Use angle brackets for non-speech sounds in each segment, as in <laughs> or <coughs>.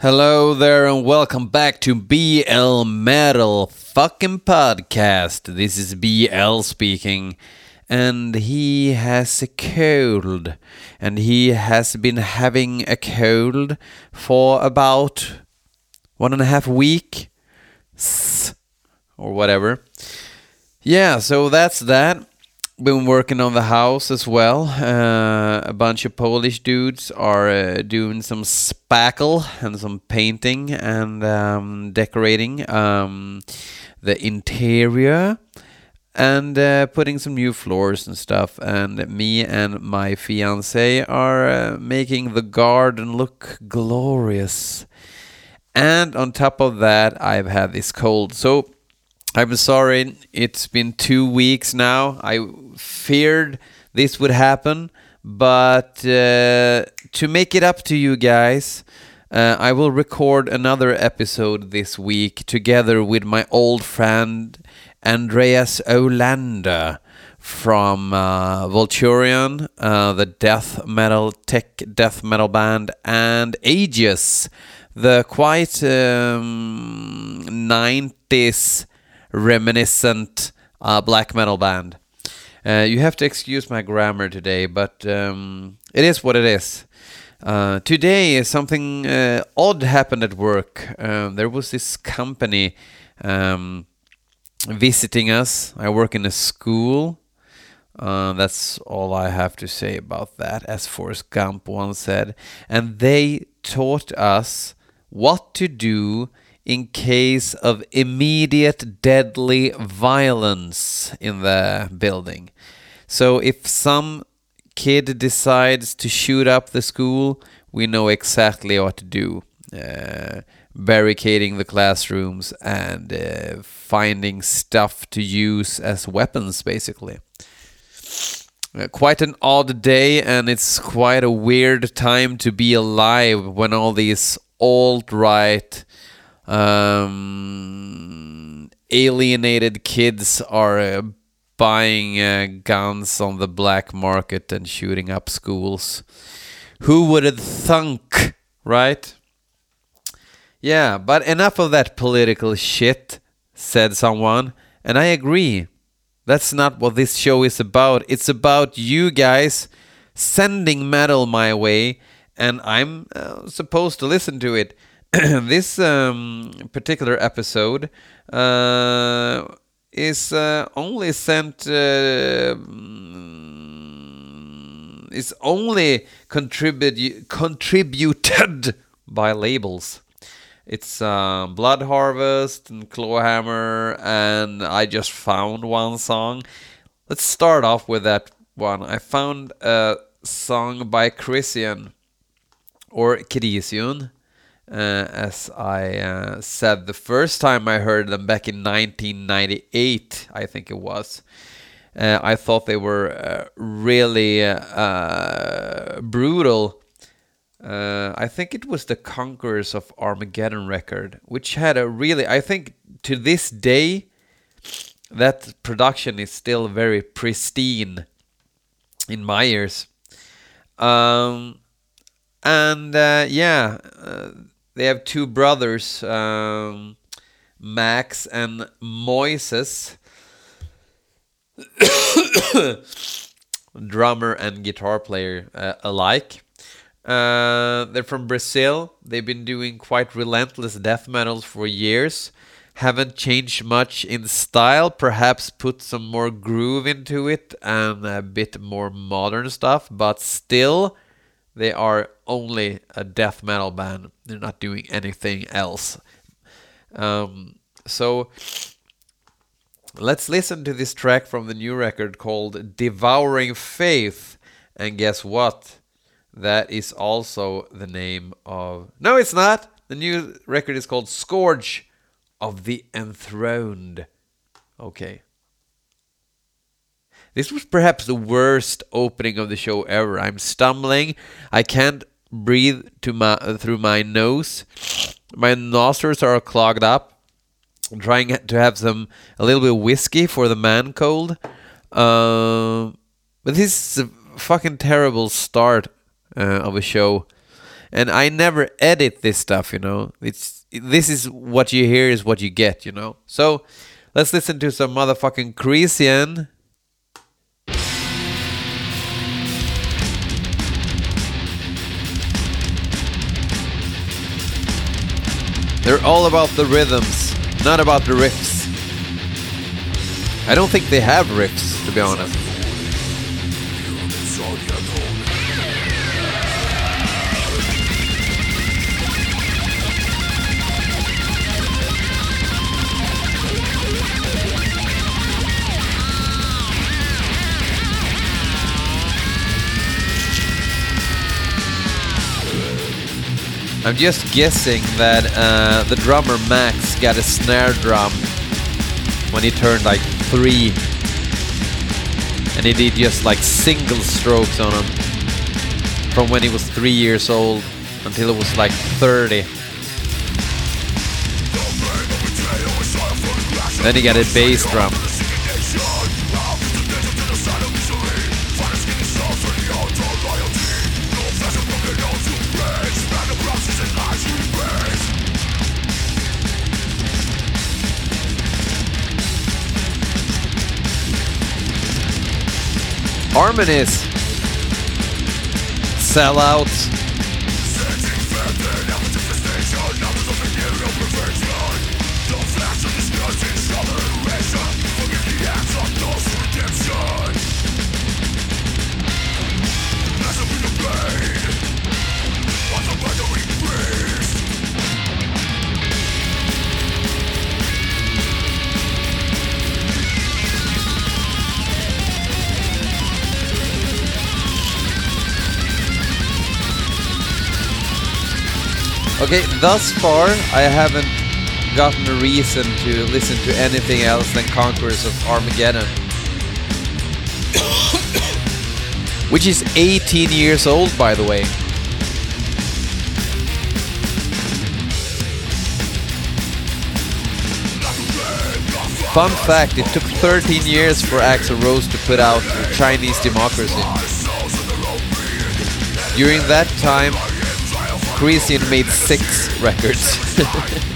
Hello there and welcome back to BL Metal fucking podcast. This is BL speaking and he has a cold and he has been having a cold for about one and a half week or whatever. Yeah, so that's that been working on the house as well. Uh, a bunch of Polish dudes are uh, doing some spackle and some painting and um, decorating um, the interior and uh, putting some new floors and stuff. And me and my fiance are uh, making the garden look glorious. And on top of that, I've had this cold. So I'm sorry, it's been two weeks now. I feared this would happen, but uh, to make it up to you guys, uh, I will record another episode this week together with my old friend Andreas Olander from uh, uh, the death metal, tech death metal band, and Aegis, the quite um, 90s reminiscent uh, black metal band. Uh, you have to excuse my grammar today, but um, it is what it is. Uh, today, something uh, odd happened at work. Um, there was this company um, visiting us. I work in a school. Uh, that's all I have to say about that, as Forrest Gump once said. And they taught us what to do in case of immediate deadly violence in the building. So if some kid decides to shoot up the school, we know exactly what to do. Uh, barricading the classrooms and uh, finding stuff to use as weapons, basically. Uh, quite an odd day, and it's quite a weird time to be alive when all these alt right um, alienated kids are uh, buying uh, guns on the black market and shooting up schools. Who would have thunk, right? Yeah, but enough of that political shit, said someone, and I agree. That's not what this show is about. It's about you guys sending metal my way, and I'm uh, supposed to listen to it. <clears throat> this um, particular episode uh, is uh, only sent uh, mm, is only contribute contributed by labels. It's uh, Blood Harvest and Clawhammer, and I just found one song. Let's start off with that one. I found a song by Krisiun or Krisiun uh, as I uh, said the first time I heard them back in 1998, I think it was. Uh, I thought they were uh, really uh, brutal. Uh, I think it was the Conquerors of Armageddon record, which had a really, I think to this day, that production is still very pristine in my ears. Um, and yeah they have two brothers, um, Max and Moyses, <coughs> drummer and guitar player uh, alike. Uh, they're from Brazil. They've been doing quite relentless death metals for years. Haven't changed much in style, perhaps put some more groove into it and a bit more modern stuff, but still they are only a death metal band. They're not doing anything else. Um, so let's listen to this track from the new record called Devouring Faith. And guess what? That is also the name of. No, it's not! The new record is called Scourge of the Enthroned. Okay. This was perhaps the worst opening of the show ever. I'm stumbling. I can't breathe to my through my nose. My nostrils are clogged up. I'm trying to have some a little bit of whiskey for the man cold. Uh, but this is a fucking terrible start uh, of a show. and I never edit this stuff. You know, it's this is what you hear is what you get. You know, so let's listen to some motherfucking Krisiun. They're all about the rhythms, not about the riffs. I don't think they have riffs, to be honest. I'm just guessing that uh, the drummer Max got a snare drum when he turned like three, and he did just like single strokes on him from when he was three years old until he was like 30. Then he got a bass drum. Harmonies. Sellouts. Okay, thus far I haven't gotten a reason to listen to anything else than Conquerors of Armageddon. <coughs> Which is 18 years old, by the way. Fun fact, it took 13 years for Axl Rose to put out Chinese Democracy. During that time, Krisiun made six records. <laughs>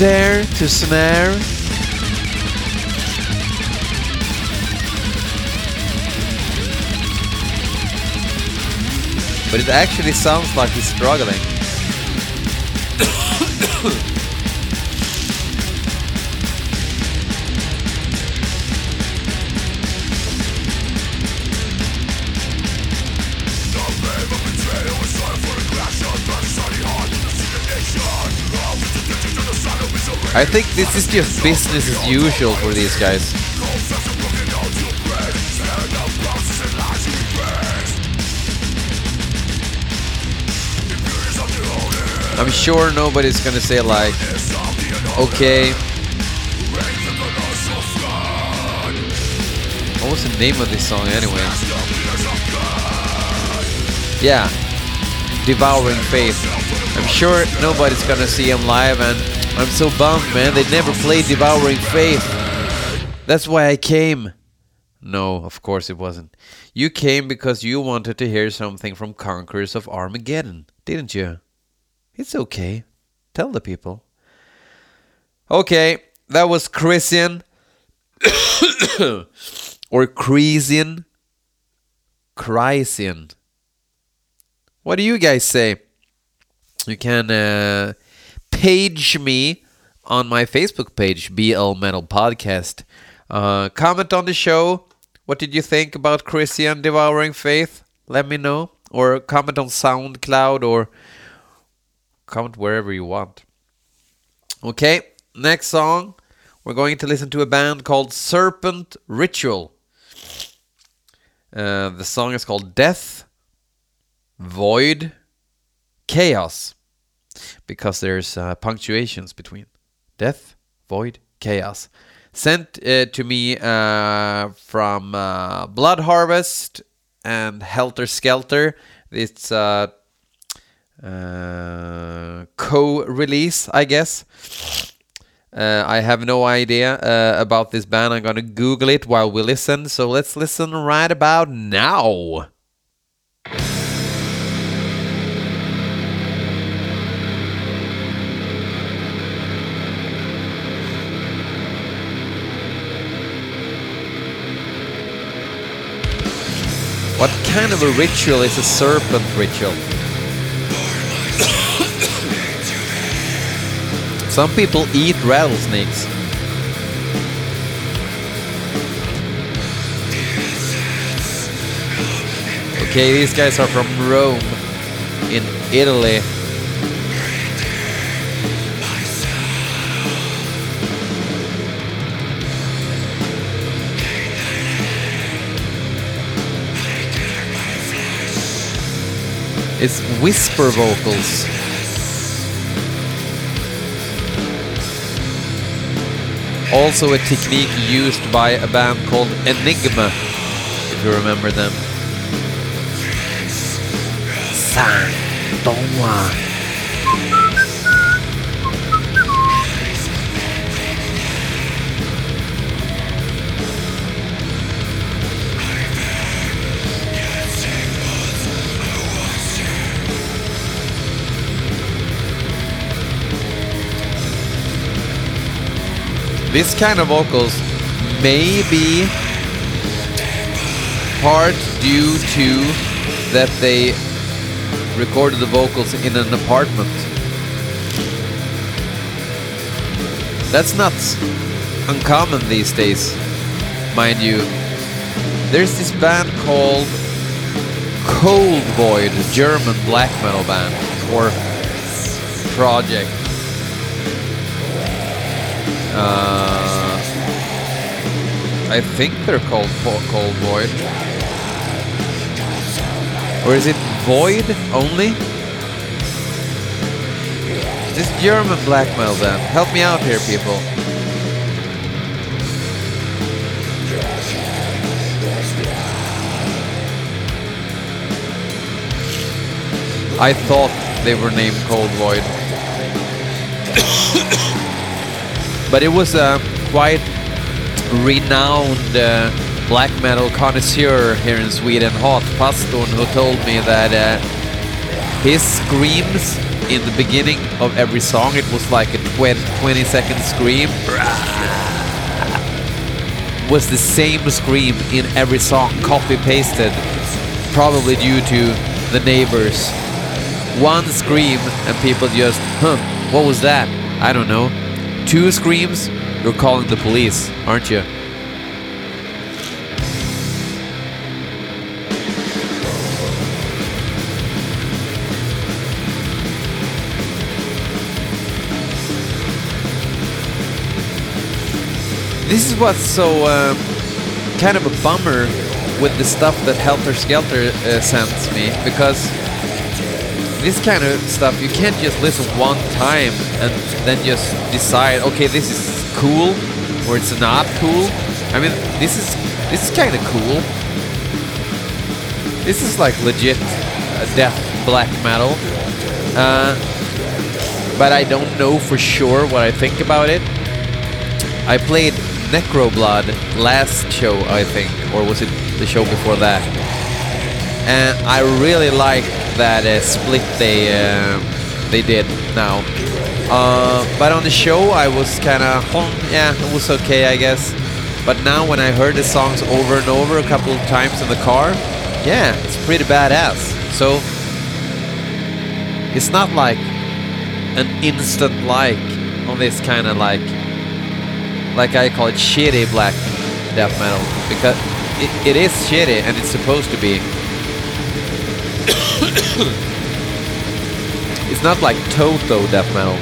dare to snare? But it actually sounds like he's struggling. I think this is just business as usual for these guys. I'm sure nobody's gonna say like, okay. What was the name of this song anyway? Yeah, Devouring Faith. I'm sure nobody's gonna see him live and I'm so bummed, man. They never played Devouring Faith. That's why I came. No, of course it wasn't. You came because you wanted to hear something from Conquerors of Armageddon, didn't you? It's okay. Tell the people. Okay, that was Krisiun. <coughs> or Krisiun. Krisiun. What do you guys say? You can uh, page me on my Facebook page, BL Metal Podcast. Uh, comment on the show. What did you think about Krisiun Devouring Faith? Let me know. or comment on SoundCloud or comment wherever you want. Okay, next song. We're going to listen to a band called Serpent Ritual. Uh, the song is called Death, Void, Chaos, because there's uh, punctuations between Death, Void, Chaos. Sent uh, to me uh, from uh, Blood Harvest and Helter Skelter. It's uh, uh, co-release, I guess. Uh, I have no idea uh, about this band. I'm gonna Google it while we listen. So let's listen right about now. What kind of a ritual is a serpent ritual? Some people eat rattlesnakes. Okay, these guys are from Rome in Italy. It's whisper vocals. Also a technique used by a band called Enigma, if you remember them. This kind of vocals may be part due to that they recorded the vocals in an apartment. That's not uncommon these days, mind you. There's this band called Cold Void, German black metal band or project. Uh, I think they're called Cold Void. Or is it Void only? This German black metal band. Help me out here, people. I thought they were named Cold Void. <coughs> but it was a quite renowned uh, black metal connoisseur here in Sweden, Hat Pastorn, who told me that uh, his screams in the beginning of every song, it was like a 20, 20 second scream, <laughs> was the same scream in every song, copy pasted, probably due to the neighbors. One scream and people just, huh, what was that? I don't know. Two screams, you're calling the police, aren't you? This is what's so um, kind of a bummer with the stuff that Helter Skelter uh, sends me because this kind of stuff you can't just listen one time and then just decide okay this is cool or it's not cool? I mean this is this is kind of cool. This is like legit uh, death black metal. Uh, but i don't know for sure what i think about it. I played necroblood last show i think or was it the show before that? And i really like that uh, split they uh, they did now. Uh, but on the show, I was kind of, yeah, it was okay, I guess. But now when I heard the songs over and over a couple of times in the car, yeah, it's pretty badass. So it's not like an instant like on this kind of like, like I call it shitty black death metal because it, it is shitty and it's supposed to be. <coughs> it's not like Toto death metal.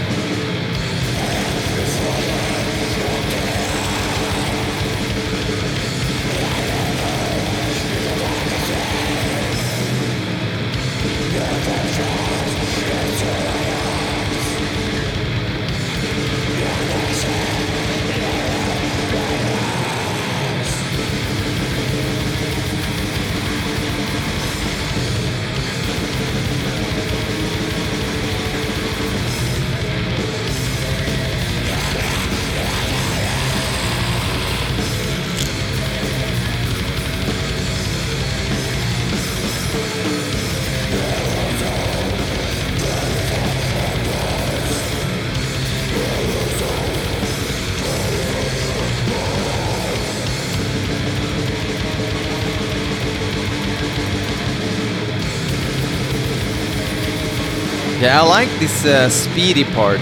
This uh, speedy part.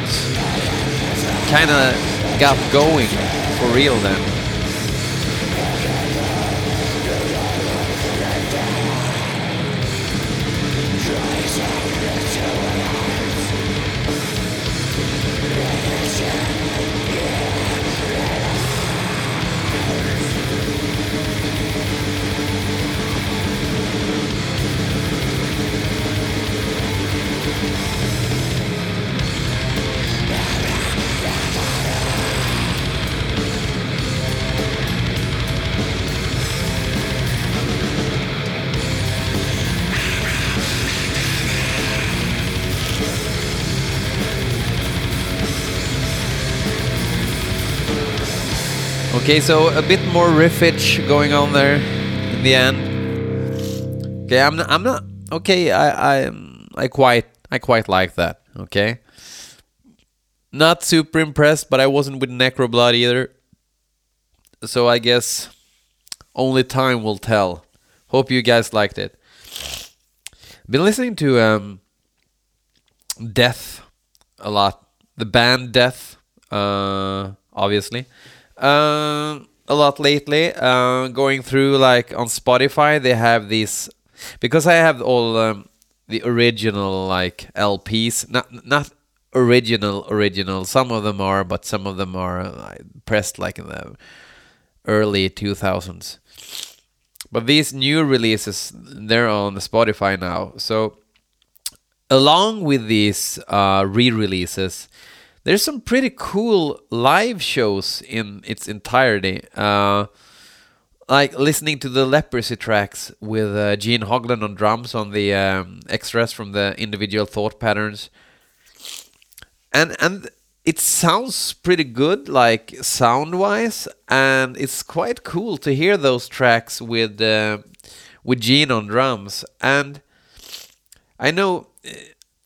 Kind of got going for real then. Okay, so a bit more riffage going on there in the end. Okay, I'm not, I'm not okay. I I I quite I quite like that. Okay, not super impressed, but I wasn't with Necroblood either. So I guess only time will tell. Hope you guys liked it. Been listening to um, Death a lot. The band Death, uh, obviously uh, a lot lately. Uh, going through like on Spotify, they have these because I have all um, the original like LPs, not not original original. Some of them are, but some of them are uh, pressed like in the early two thousands. But these new releases, they're on Spotify now. So along with these uh, re-releases there's some pretty cool live shows in its entirety. Uh, like listening to the Leprosy tracks with uh, Gene Hoglan on drums on the um, extras from the individual thought patterns, and and it sounds pretty good, like sound wise, and it's quite cool to hear those tracks with uh, with Gene on drums. And I know uh,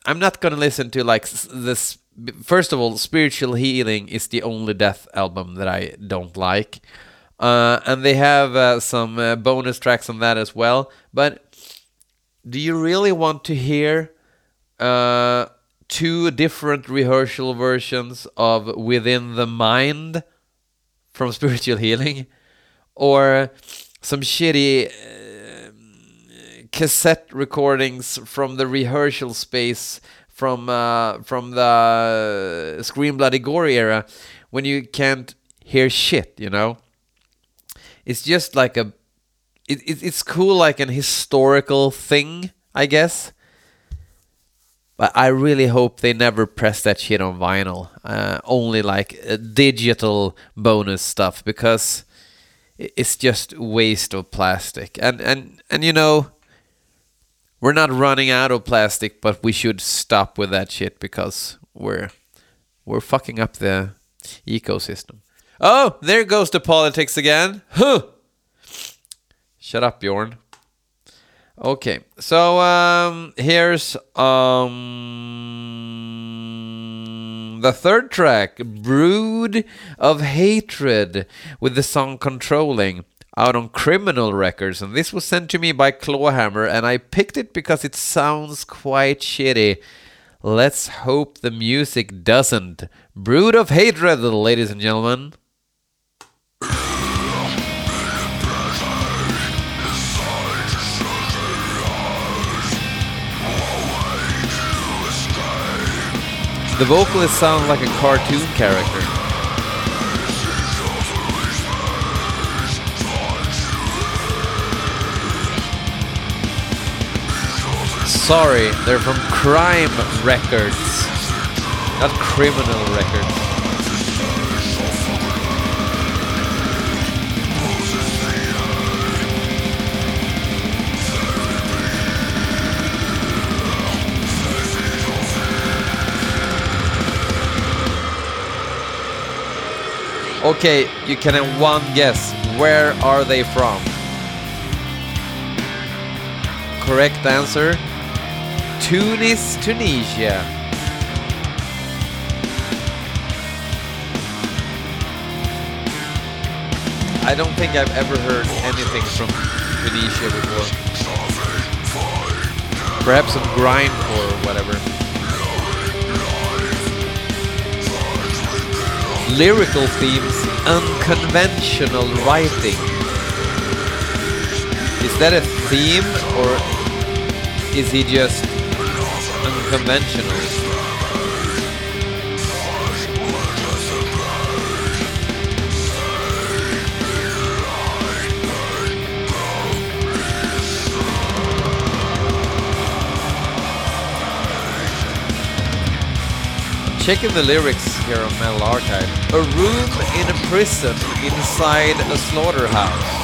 I'm not gonna listen to like this first of all, Spiritual Healing is the only Death album that I don't like. Uh, and they have uh, some uh, bonus tracks on that as well. But do you really want to hear uh, two different rehearsal versions of Within the Mind from <laughs> Spiritual Healing? Or some shitty uh, cassette recordings from the rehearsal space from uh, from the Scream Bloody Gory era when you can't hear shit, you know. It's just like a it, it it's cool like an historical thing, I guess. But I really hope they never press that shit on vinyl. Uh, only like uh, digital bonus stuff because it's just waste of plastic. And and and you know we're not running out of plastic, but we should stop with that shit because we're we're fucking up the ecosystem. Oh, there goes the politics again. Huh. Shut up, Bjorn. Okay, so um, here's um, the third track, Brood of Hatred, with the song Controlling out on criminal records, and this was sent to me by Clawhammer, and I picked it because it sounds quite shitty. Let's hope the music doesn't. Brood of Hatred, ladies and gentlemen. The vocalist sounds like a cartoon character. Sorry, they're from Crime Records, not Criminal Records. Okay, you can have one guess. Where are they from? Correct answer Tunis, Tunisia. I don't think I've ever heard anything from Tunisia before. Perhaps some grindcore or whatever. Lyrical themes, unconventional writing. Is that a theme or is he just unconventional? Checking the lyrics here on Metal Archive. A room in a prison inside a slaughterhouse.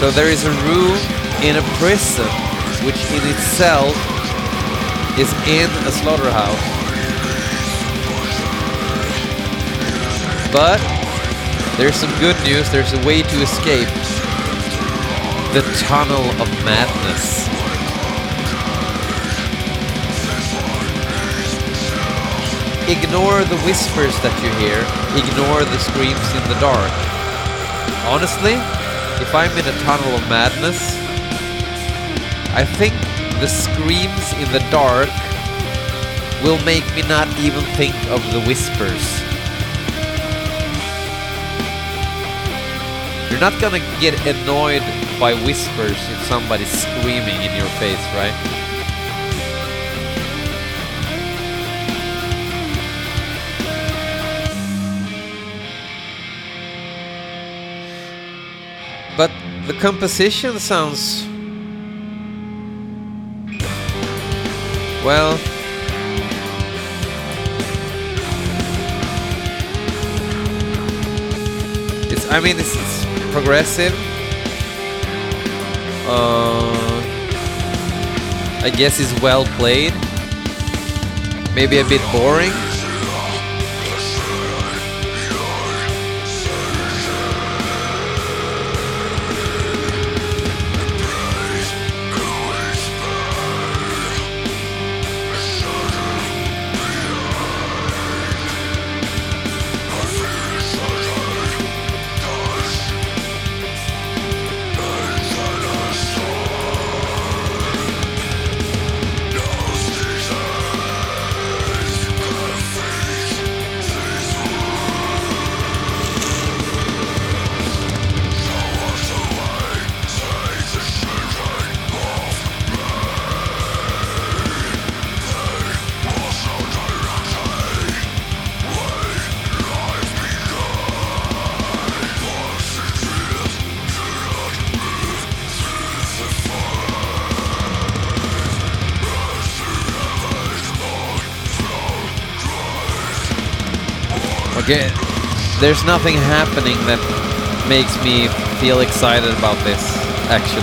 So there is a room in a prison, which in itself is in a slaughterhouse. But there's some good news. There's a way to escape the tunnel of madness. Ignore the whispers that you hear. Ignore the screams in the dark. Honestly, if I'm in a tunnel of madness, I think the screams in the dark will make me not even think of the whispers. You're not gonna get annoyed by whispers if somebody's screaming in your face, right? But the composition sounds. Well. It's, I mean, it's, it's progressive. Uh, I guess it's well played. Maybe a bit boring. There's nothing happening that makes me feel excited about this, actually.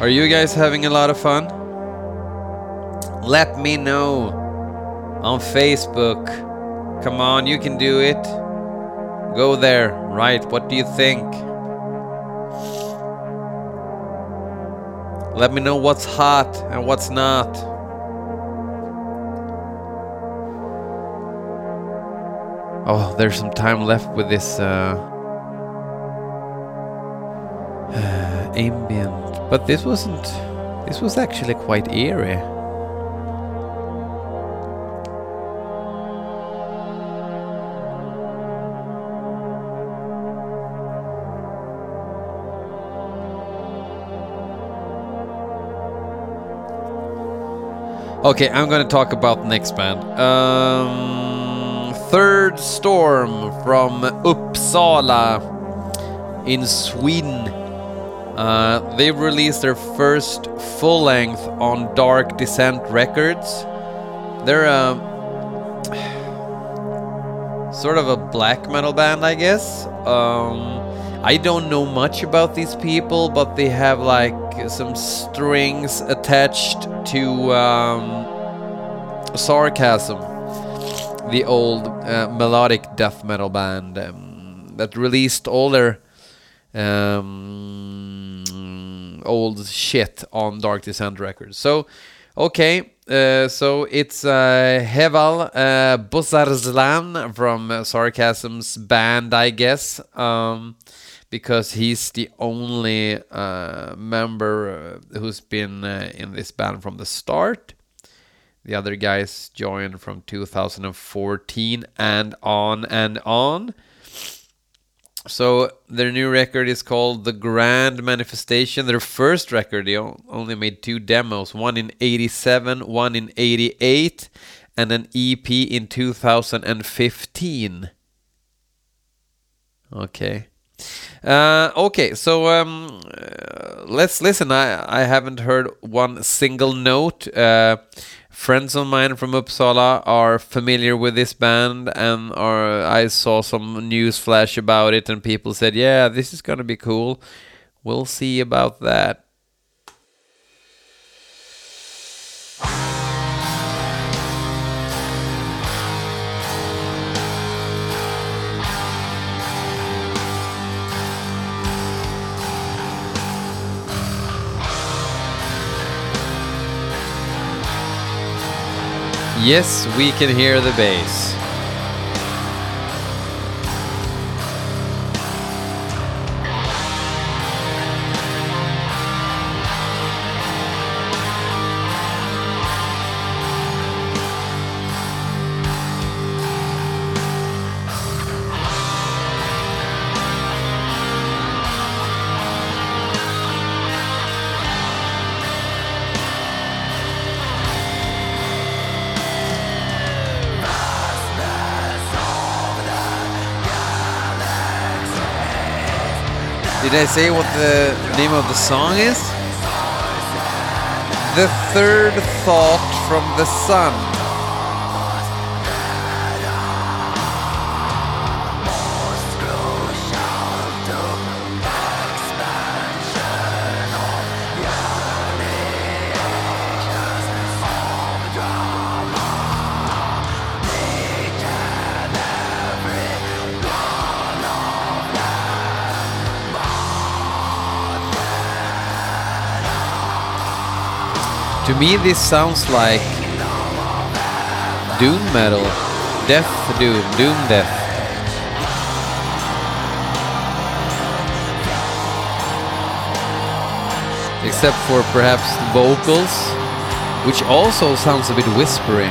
Are you guys having a lot of fun? Let me know on Facebook. Come on, you can do it. Go there, right? What do you think? Let me know what's hot and what's not. Oh, there's some time left with this uh, <sighs> ambient. But this wasn't. This was actually quite eerie. Okay, I'm gonna talk about next band. Um, Third Storm from Uppsala in Sweden. Uh, they released their first full length on Dark Descent Records. They're um, <sighs> sort of a black metal band, I guess. Um, I don't know much about these people, but they have like some strings attached to um, Sarcasm, the old uh, melodic death metal band um, that released all their um, old shit on Dark Descent Records. So, okay, uh, so it's uh, Heval uh, Bozarslan from Sarcasm's band, I guess, um, because he's the only uh, member uh, who's been uh, in this band from the start. The other guys joined from 2014 and on and on. So their new record is called The Grand Manifestation. Their first record, they only made two demos, one in 87, one in 88, and an EP in 2015. Okay. Uh, okay, so um, uh, let's listen. I, I haven't heard one single note. Uh, friends of mine from Uppsala are familiar with this band, and are I saw some news flash about it, and people said, "Yeah, this is gonna be cool." We'll see about that. Yes, we can hear the bass. I say what the name of the song is? The Third Thought from the Sun. Me, this sounds like doom metal, death doom, doom death. Except for perhaps vocals, which also sounds a bit whispery.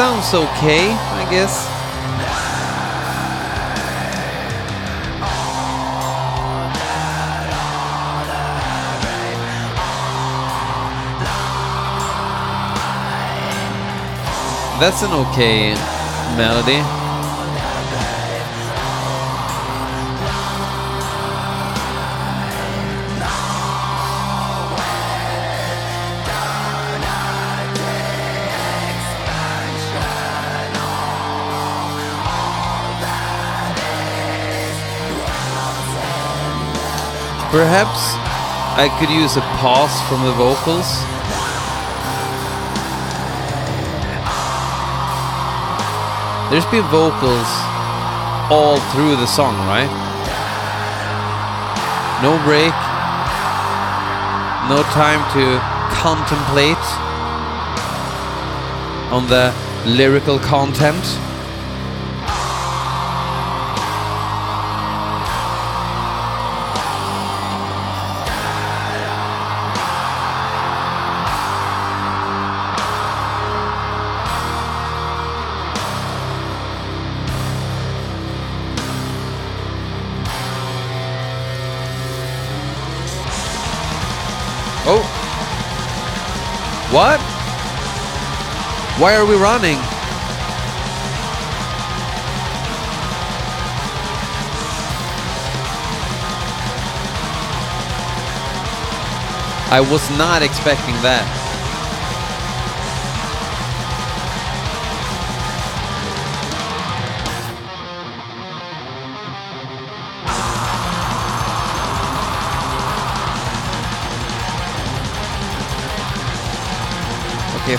Sounds okay, I guess. That's an okay melody. Perhaps I could use a pause from the vocals. There's been vocals all through the song, right? No break, no time to contemplate on the lyrical content. What? Why are we running? I was not expecting that.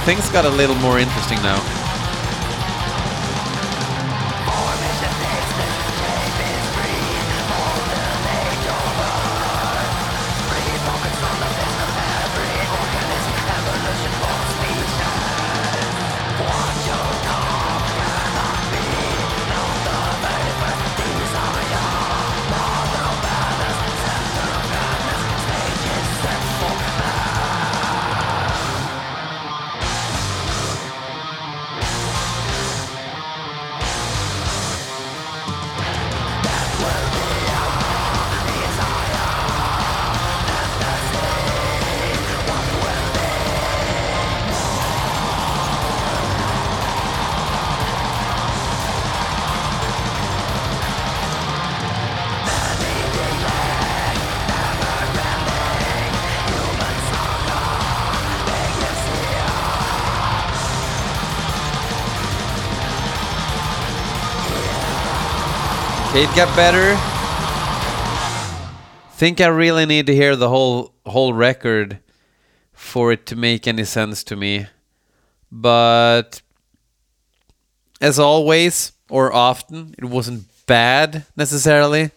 Things got a little more interesting now. It got better. Think I really need to hear the whole whole record for it to make any sense to me. But as always, or often, it wasn't bad necessarily.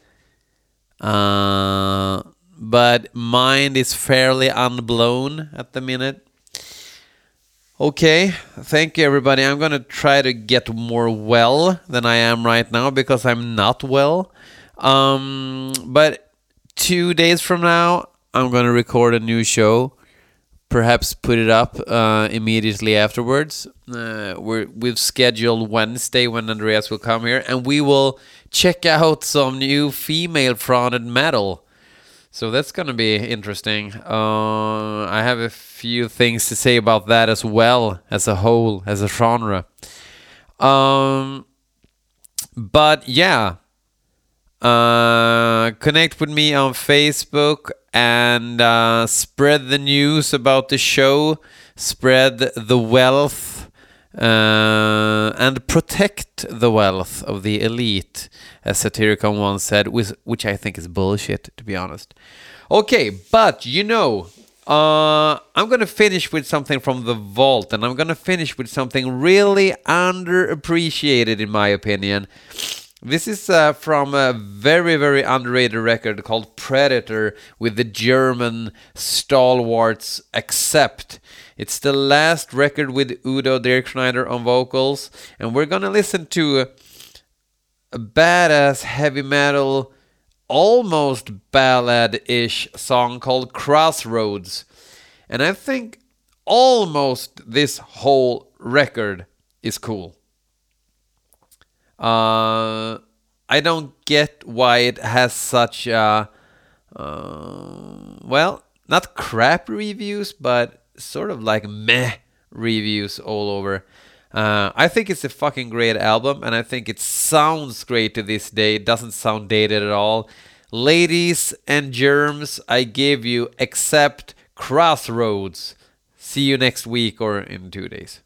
Uh, but mind is fairly unblown at the minute. Okay, thank you everybody. I'm gonna try to get more well than I am right now because I'm not well. Um, but two days from now, I'm gonna record a new show. Perhaps put it up uh, immediately afterwards. Uh, we're, we've scheduled Wednesday when Andreas will come here, and we will check out some new female fronted metal. So that's going to be interesting. Uh, I have a few things to say about that as well as a whole, as a genre. Um, but yeah, uh, connect with me on Facebook and uh, spread the news about the show, spread the wealth, uh, and protect the wealth of the elite, as Satyricon once said, which, which I think is bullshit, to be honest. Okay, but you know, uh, I'm gonna finish with something from the vault, and I'm gonna finish with something really underappreciated, in my opinion. This is uh, from a very, very underrated record called Predator with the German stalwarts Accept. It's the last record with Udo Dirkschneider on vocals, and we're gonna listen to a badass heavy metal, almost ballad ish song called Crossroads. And I think almost this whole record is cool. Uh, I don't get why it has such uh, uh, well, not crap reviews, but sort of like meh reviews all over. Uh, I think it's a fucking great album, and I think it sounds great to this day. It doesn't sound dated at all. Ladies and germs, I give you Accept Crossroads. See you next week or in two days.